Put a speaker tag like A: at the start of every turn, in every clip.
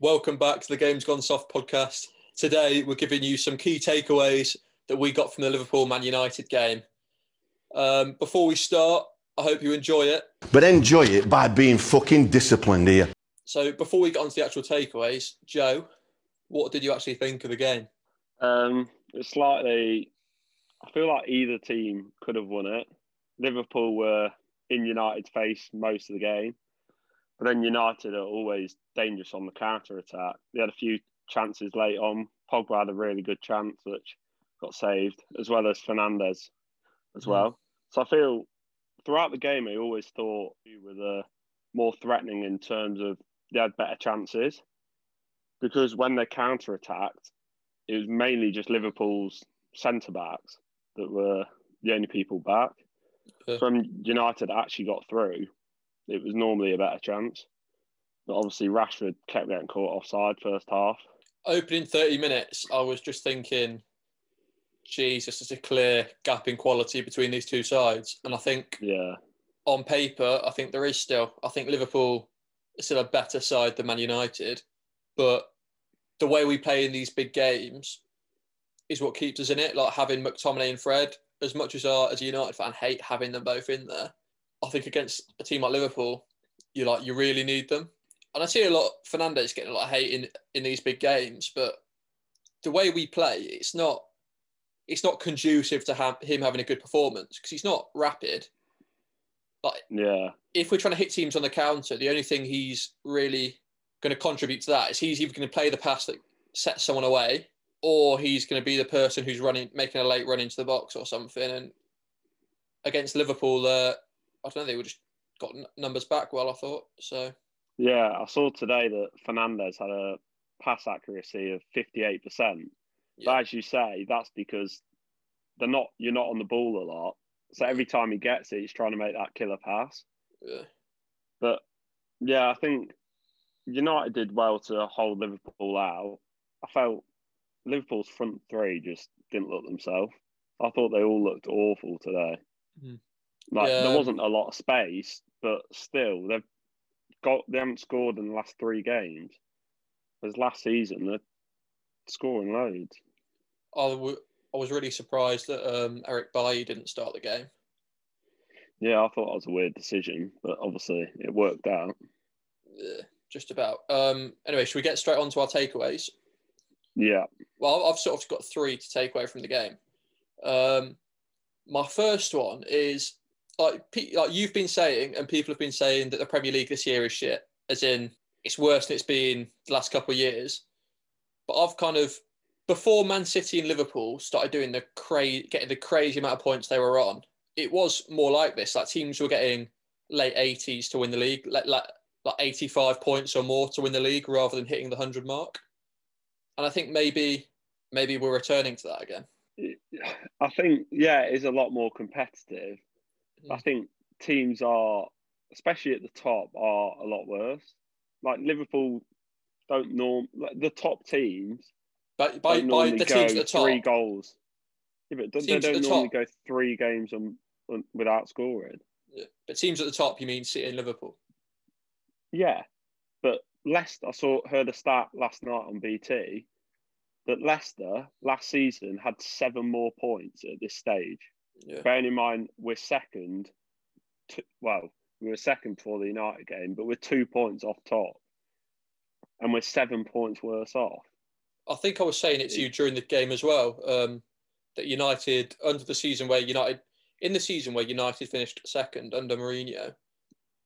A: Welcome back to the Games Gone Soft podcast. Today, we're giving you some key takeaways that we got from the Liverpool Man United game. Um, before we start, I hope you enjoy it.
B: But enjoy it by being fucking disciplined here.
A: So, before we get on to the actual takeaways, Joe, what did you actually think of the game?
C: Um, it's slightly. I feel like either team could have won it. Liverpool were in United's face most of the game, but then United are always dangerous on the counter attack. They had a few chances late on. Pogba had a really good chance which got saved, as well as Fernandes as
A: Mm.
C: well. So I feel throughout the game, I always thought we were the more threatening in terms of they had better chances because when they counter attacked, it was mainly just Liverpool's centre backs that were the only people back. From United actually got through, it was normally a better chance. But obviously, Rashford kept getting caught offside first half.
A: Opening 30 minutes, I was just thinking, Jesus, there's a clear gap in quality between these two sides. And I think
C: Yeah,
A: on paper, I think there is still. I think Liverpool is still a better side than Man United, but the way we play in these big games is what keeps us in it. Like having McTominay and Fred, as much as our as a United fan hate having them both in there, I think against a team like Liverpool, you like you really need them. And I see a lot Fernandes getting a lot of hate in in these big games, but the way we play, it's not it's not conducive to have him having a good performance because he's not rapid. Like
C: yeah,
A: if we're trying to hit teams on the counter, the only thing he's really going to contribute to that is he's either going to play the pass that sets someone away, or he's going to be the person who's running, making a late run into the box or something. And against Liverpool, uh, I don't know, they were just got numbers back well. I thought so.
C: yeah. I saw today that Fernandes had a pass accuracy of fifty-eight percent.
A: Yeah.
C: But as you say, that's because they're not. You're not on the ball a lot. So every time he gets it, he's trying to make that killer pass.
A: Yeah.
C: But yeah, I think United did well to hold Liverpool out. I felt Liverpool's front three just didn't look themselves. I thought they all looked awful today.
A: Mhm.
C: Like
A: Yeah.
C: there wasn't a lot of space, but still they've got they haven't scored in the last three games. As last season, they're scoring loads.
A: I, w- I was really surprised that um, Eric Bailly didn't start the game.
C: Yeah, I thought that was a weird decision, but obviously it worked out.
A: Yeah, just about. Um, anyway, should we get straight on to our takeaways?
C: Yeah,
A: Well, I've sort of got three to take away from the game. Um, my first one is like, like you've been saying, and people have been saying that the Premier League this year is shit, as in it's worse than it's been the last couple of years. But I've kind of before Man City and Liverpool started doing the crazy, getting the crazy amount of points they were on, it was more like this. Like teams were getting late 80s to win the league, like like, like 85 points or more to win the league, rather than hitting the hundred mark. And I think maybe maybe we're returning to that again.
C: I think yeah, it is a lot more competitive. I think teams are, especially at the top, are a lot worse. Like Liverpool don't norm like the top teams
A: But by, by the teams at the top, three
C: goals. Yeah, but don't- they don't
A: the
C: normally
A: top.
C: go three games on, on, without scoring.
A: Yeah, but teams at the top, you mean City and Liverpool?
C: Yeah, but Leicester. I saw heard a stat last night on BT that Leicester last season had seven more points at this stage.
A: Yeah,
C: Bearing in mind we're second. To, well, we were second before the United game, but we're two points off top, and we're seven points worse off.
A: I think I was saying it to you during the game as well. Um, that United under the season where United in the season where United finished second under Mourinho,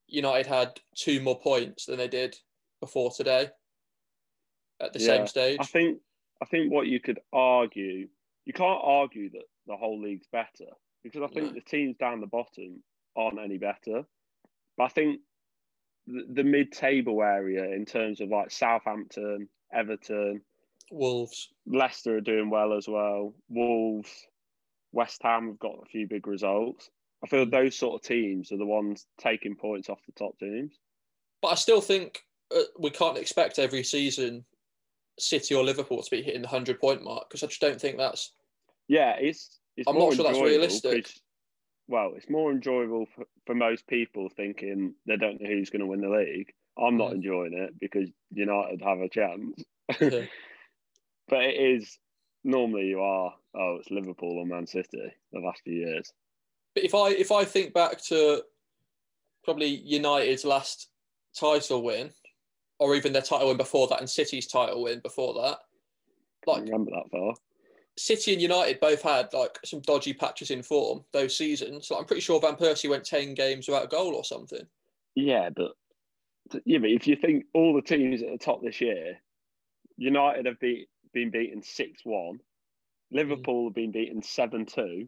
A: United had two more points than they did before today. At the
C: Yeah,
A: same stage,
C: I think I think what you could argue, you can't argue that the whole league's better because I think
A: No.
C: the teams down the bottom aren't any better. But I think the, the mid-table area in terms of like Southampton, Everton,
A: Wolves.
C: Leicester are doing well as well. Wolves, West Ham have got a few big results. I feel
A: Mm.
C: those sort of teams are the ones taking points off the top teams.
A: But I still think uh, we can't expect every season City or Liverpool to be hitting the hundred point mark because I just don't think that's.
C: Yeah, it's. It's
A: I'm not sure that's realistic.
C: Well, it's more enjoyable for, for most people thinking they don't know who's going to win the league. I'm not
A: Mm.
C: enjoying it because United have a chance.
A: Yeah.
C: But it is normally you are. Oh, it's Liverpool or Man City the last few years.
A: But if I if I think back to probably United's last title win, or even their title win before that, and City's title win before that,
C: I
A: like
C: remember that far.
A: City and United both had like some dodgy patches in form those seasons. Like, I'm pretty sure Van Persie went ten games without a goal or something.
C: Yeah, but yeah, but if you think all the teams at the top this year, United have beat, been beaten six one, Liverpool have been beaten seven two,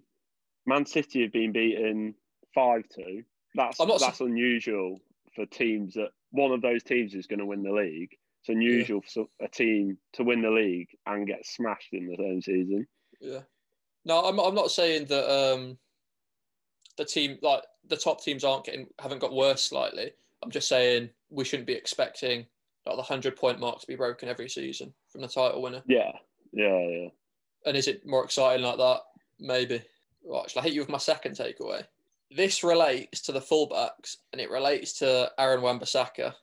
C: Man City have been beaten five two. That's that's unusual for teams that one of those teams is going to win the league. It's unusual for a team to win the league and get smashed in the same season.
A: Yeah. No, I'm I'm not saying that um the team like the top teams aren't getting haven't got worse slightly. I'm just saying we shouldn't be expecting like the hundred point mark to be broken every season from the title winner.
C: Yeah, yeah, yeah.
A: And is it more exciting like that? Maybe. Right, shall I hit you with my second takeaway? This relates to the fullbacks and it relates to Aaron Wan-Bissaka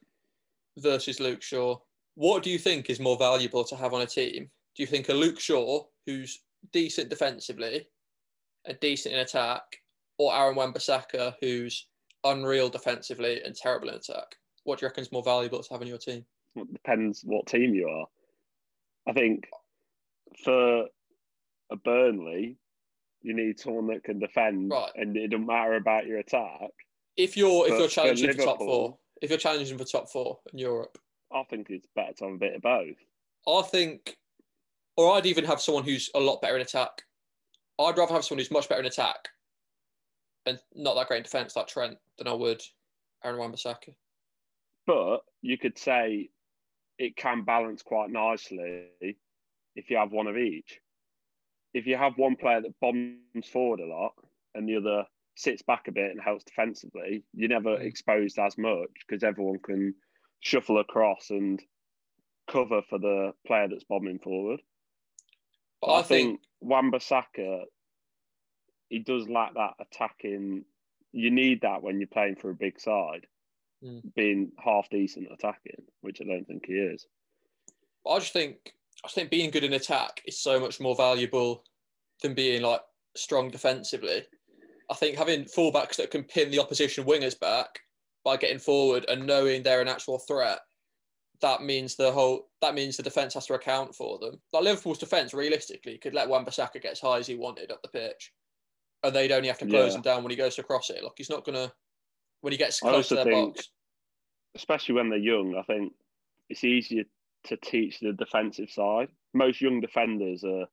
A: versus Luke Shaw. What do you think is more valuable to have on a team? Do you think a Luke Shaw who's decent defensively and decent in attack, or Aaron Wan-Bissaka who's unreal defensively and terrible in attack? What do you reckon is more valuable to have on your team?
C: It depends what team you are. I think for a Burnley, you need someone that can defend,
A: Right.
C: and it doesn't matter about your attack.
A: If you're if
C: But
A: you're
C: for
A: challenging for top four, if you're challenging for top four in Europe,
C: I think it's better to have a bit of both.
A: I think, or I'd even have someone who's a lot better in attack. I'd rather have someone who's much better in attack and not that great in defence like Trent than I would Aaron Wan-Bissaka.
C: But you could say it can balance quite nicely if you have one of each. If you have one player that bombs forward a lot and the other sits back a bit and helps defensively, you're never
A: Mm.
C: exposed as much because everyone can shuffle across and cover for the player that's bombing forward.
A: But I, think,
C: Wan-Bissaka, he does lack that attacking. You need that when you're playing for a big side,
A: Mm.
C: being half decent attacking, which I don't think he is.
A: I just think I just think being good in attack is so much more valuable than being like strong defensively. I think having fullbacks that can pin the opposition wingers back by getting forward and knowing they're an actual threat, that means the whole that means the defence has to account for them. Like Liverpool's defence, realistically, could let Wan-Bissaka get as high as he wanted up the pitch, and they'd only have to close
C: Yeah.
A: him down when he goes to cross it. Like he's not gonna when he gets close to their
C: think-
A: box.
C: especially when they're young, I think it's easier to teach the defensive side. Most young defenders are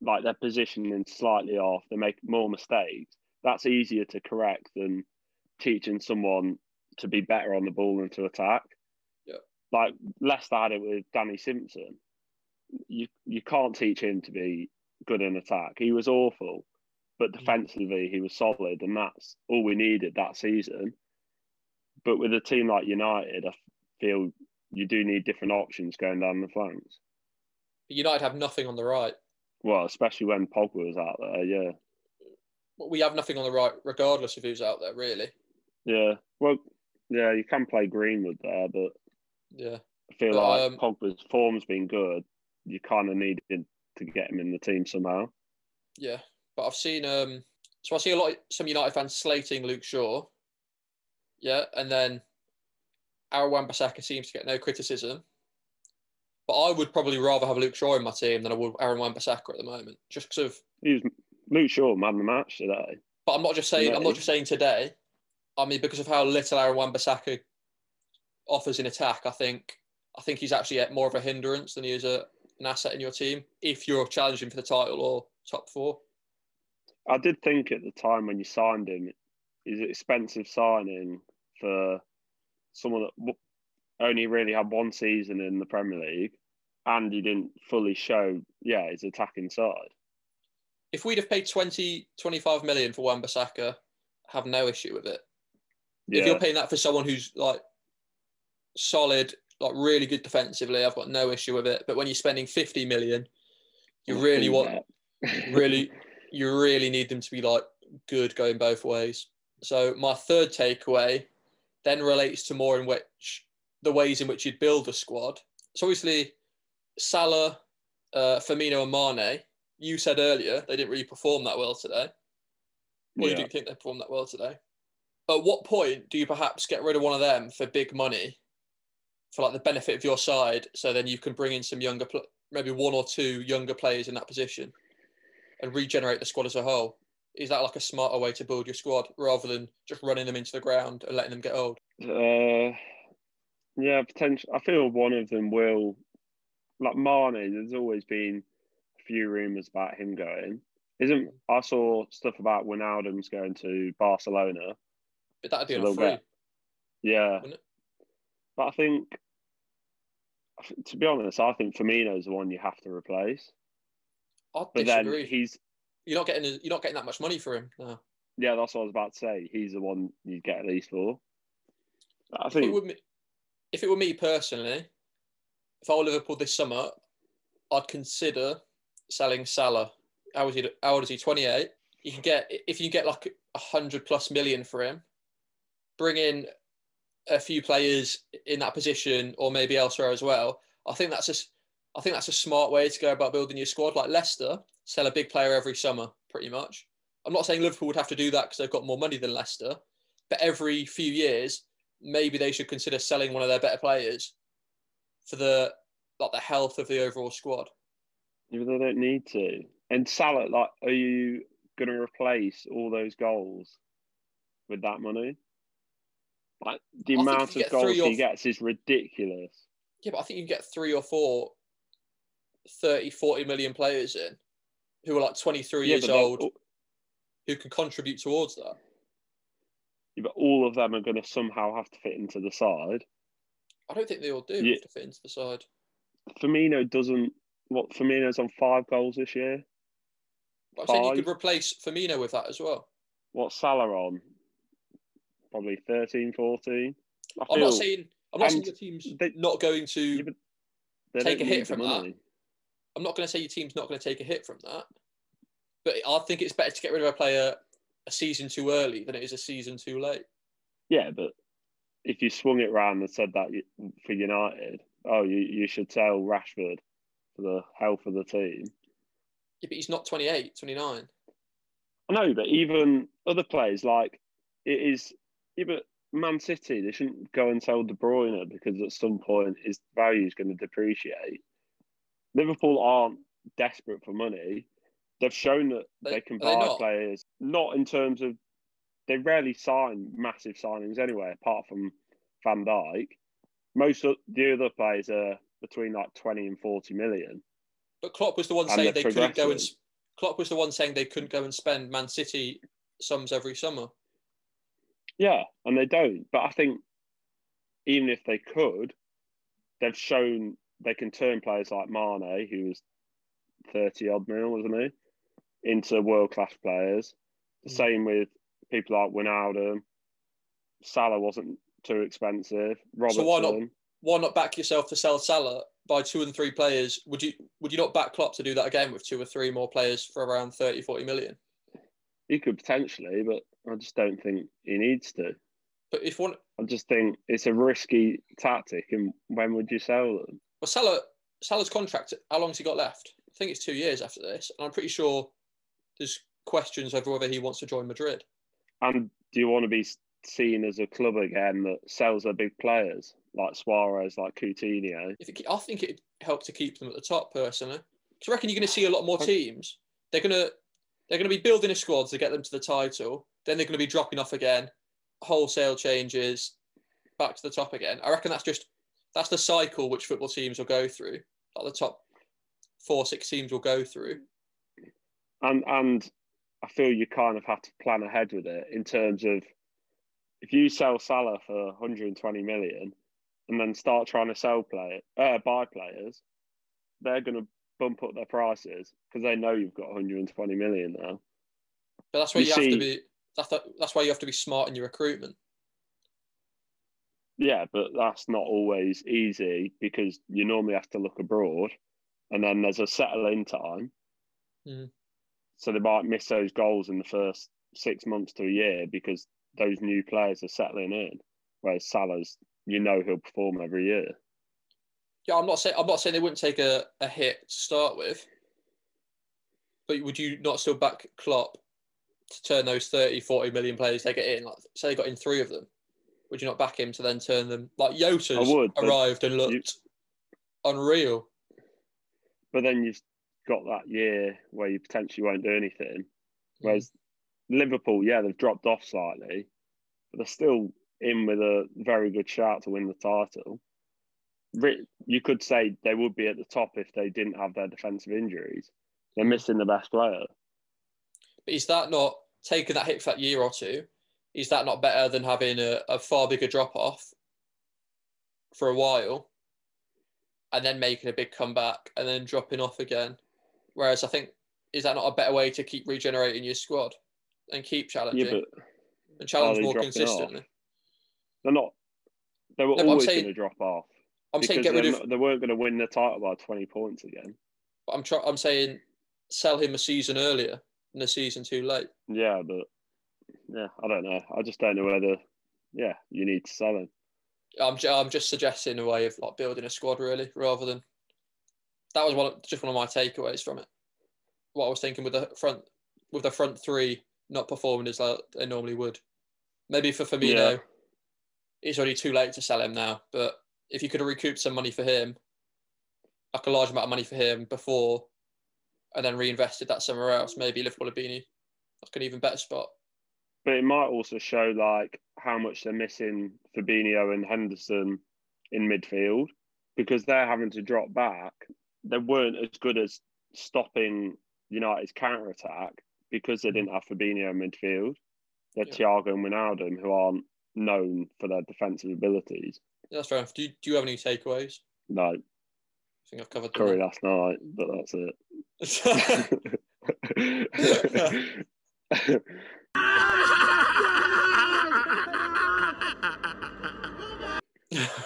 C: like their positioning slightly off, they make more mistakes. That's easier to correct than teaching someone to be better on the ball and to attack.
A: Yeah.
C: Like Leicester had it with Danny Simpson. You you can't teach him to be good in attack. He was awful, but mm. defensively he was solid, and that's all we needed that season. But with a team like United, I feel you do need different options going down the flanks.
A: United have nothing on the right.
C: Well, especially when Pogba was out there, yeah.
A: We have nothing on the right, regardless of who's out there, really.
C: Yeah. Well, yeah, you can play Greenwood there, but
A: Yeah.
C: I feel like
A: um,
C: Pogba's form's been good. You kind of needed to get him in the team somehow.
A: Yeah, but I've seen um so I see a lot of some United fans slating Luke Shaw. Yeah, and then Aaron Wan-Bissaka seems to get no criticism. But I would probably rather have Luke Shaw in my team than I would Aaron Wan-Bissaka at the moment, just because of.
C: He was Luke Shaw, man the match today.
A: But I'm not just saying. I'm not just saying today. I mean, because of how little Aaron Wan-Bissaka offers in attack, I think I think he's actually more of a hindrance than he is a, an asset in your team if you're challenging for the title or top four.
C: I did think at the time when you signed him, he's an expensive signing for someone that only really had one season in the Premier League, and he didn't fully show, yeah, his attacking side.
A: if we'd have paid 20, 25 million for Wan Bissaka, have no issue with it. If you're paying that for someone who's like solid, like really good defensively, I've got no issue with it. But when you're spending 50 million, you really want, really, you really need them to be like good going both ways. So my third takeaway then relates to more in which the ways in which you'd build a squad. So obviously, Salah, uh, Firmino, and Mane. You said earlier they didn't really perform that well today. Or you didn't think they performed that well today. At what point do you perhaps get rid of one of them for big money, for like the benefit of your side, so then you can bring in some younger, pl- maybe one or two younger players in that position, and regenerate the squad as a whole? Is that like a smarter way to build your squad rather than just running them into the ground and letting them get old?
C: Uh, yeah, potential. I feel one of them will, like Mane. There's always been a few rumours about him going. Isn't I saw stuff about Wijnaldum's going to Barcelona.
A: But that'd be
C: So
A: on free.
C: get- Yeah, but I think, to be honest, I think Firmino's the one you have to replace.
A: I
C: But
A: disagree.
C: then he's
A: You're not getting you're not getting that much money for him. No.
C: yeah, that's what I was about to say. He's the one you'd get at least for. I
A: If it,
C: think
A: were me, if it were me personally, if I were Liverpool this summer, I'd consider selling Salah. How is he? How old is he? Twenty eight. You can get if you get like a hundred plus million for him. Bring in a few players in that position or maybe elsewhere as well. I think that's a, I think that's a smart way to go about building your squad. Like Leicester, sell a big player every summer, pretty much. I'm not saying Liverpool would have to do that because they've got more money than Leicester, but every few years, maybe they should consider selling one of their better players for the like the health of the overall squad.
C: Yeah, they don't need to. And Salah, like, are you going to replace all those goals with that money? Like the
A: I
C: amount of goals he gets is ridiculous.
A: Yeah, but I think you get three or four 30, 40 million players in who are like 23
C: Yeah,
A: years old who can contribute towards that.
C: yeah, but all of them are going to somehow have to fit into the side.
A: I don't think they all do
C: Yeah.
A: to fit into the side.
C: Firmino doesn't. What Firmino's on five goals this year.
A: But I'm saying you could replace Firmino with that as well.
C: What's Salah on? Probably 13, 14. I
A: I'm not saying I'm not saying your team's
C: they-
A: not going to.
C: Yeah,
A: take a hit
C: the
A: from that. I'm not going to say your team's not going to take a hit from that, but I think it's better to get rid of a player a season too early than it is a season too late.
C: Yeah, but if you swung it round and said that for United, oh, you, you should sell Rashford for the health of the team.
A: Yeah, but he's not 28, 29.
C: I know, but even other players like it is. Yeah, but Man City, they shouldn't go and sell De Bruyne because at some point his value is going to depreciate. Liverpool aren't desperate for money. They've shown that
A: They-
C: they, can
A: they
C: buy
A: not?
C: players, not in terms of they rarely sign massive signings anyway, apart from Van Dijk. Most of the other players are between like 20 and 40 million.
A: But Klopp was the one
C: And
A: saying they couldn't go and. Klopp was the one saying they couldn't go and spend Man City sums every summer.
C: Yeah, and they don't. But I think even if they could, they've shown they can turn players like Mane, who was 30 odd mil, wasn't he, into world class players. The
A: Mm.
C: same with people like Wijnaldum. Salah wasn't too expensive. Robertson.
A: So why not why not back yourself to sell Salah by two and three players? Would you would you not back Klopp to do that again with two or three more players for around 30, 40 million?
C: He could potentially, but I just don't think he needs to.
A: But if one
C: I just think it's a risky tactic. And when would you sell them?
A: well Salah Salah's contract, how long's he got left? I think it's two years after this. And I'm pretty sure there's questions over whether he wants to join Madrid.
C: And do you want to be seen as a club again that sells their big players like Suarez, like Coutinho?
A: If it, I think it helped to keep them at the top personally. Because I reckon you're going to see a lot more teams. They're going to they're going to be building a squad to get them to the title. Then they're going to be dropping off again. Wholesale changes, back to the top again. I reckon that's just that's the cycle which football teams will go through. Like the top four, six teams will go through.
C: And and I feel you kind of have to plan ahead with it in terms of if you sell Salah for 120 million and then start trying to sell play uh, buy players, they're going to bump up their prices because they know you've got 120 million now.
A: But that's why
C: You
A: you, have to be. That's that's why you have to be smart in your recruitment.
C: Yeah, but that's not always easy because you normally have to look abroad and then there's a settle in time.
A: Mhm.
C: So they might miss those goals in the first six months to a year because those new players are settling in, whereas Salah's you know he'll perform every year.
A: Yeah, I'm not saying I'm not saying they wouldn't take a, a hit to start with, but would you not still back Klopp to turn those 30, 40 million players they get in? Like, say they got in three of them, would you not back him to then turn them like
C: Jota's would,
A: arrived and looked
C: you-
A: unreal?
C: But then you've got that year where you potentially won't do anything.
A: Mm.
C: Whereas Liverpool, yeah, they've dropped off slightly, but they're still in with a very good shout to win the title. You could say they would be at the top if they didn't have their defensive injuries. They're missing the best player.
A: But is that not taking that hit for that year or two? Is that not better than having a, a far bigger drop off for a while and then making a big comeback and then dropping off again? Whereas I think, is that not a better way to keep regenerating your squad and keep challenging
C: Yeah,
A: and challenge more
C: dropping off?
A: consistently?
C: they're not. They were
A: No,
C: always going to drop off
A: I'm saying get rid of.
C: not- they weren't going to win the title by twenty points again.
A: I'm try, I'm saying sell him a season earlier than a season too late.
C: Yeah, but yeah, I don't know. I just don't know whether. Yeah, you need to sell him.
A: I'm ju- I'm just suggesting a way of like building a squad really, rather than that was one of, just one of my takeaways from it. What I was thinking with the front with the front three not performing as like they normally would. Maybe for Firmino,
C: Yeah.
A: it's already too late to sell him now. But if you could have recouped some money for him, like a large amount of money for him before, and then reinvested that somewhere else, maybe Liverpool would have been like an even better spot.
C: But it might also show like how much they're missing Fabinho and Henderson in midfield because they're having to drop back. They weren't as good as stopping United's counter attack because they didn't have Fabinho in midfield. They're
A: Yeah.
C: Thiago and Wijnaldum, who aren't known for their defensive abilities.
A: That's fair enough. Do you, do you have any takeaways?
C: No,
A: I think I've covered
C: Curry last night, but that's it.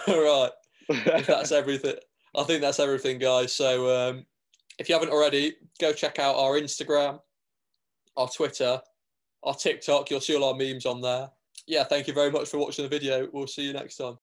A: All right. if that's everything. I think that's everything, guys. So um, if you haven't already, go check out our Instagram, our Twitter, our TikTok. You'll see all our memes on there. Yeah, thank you very much for watching the video. We'll see you next time.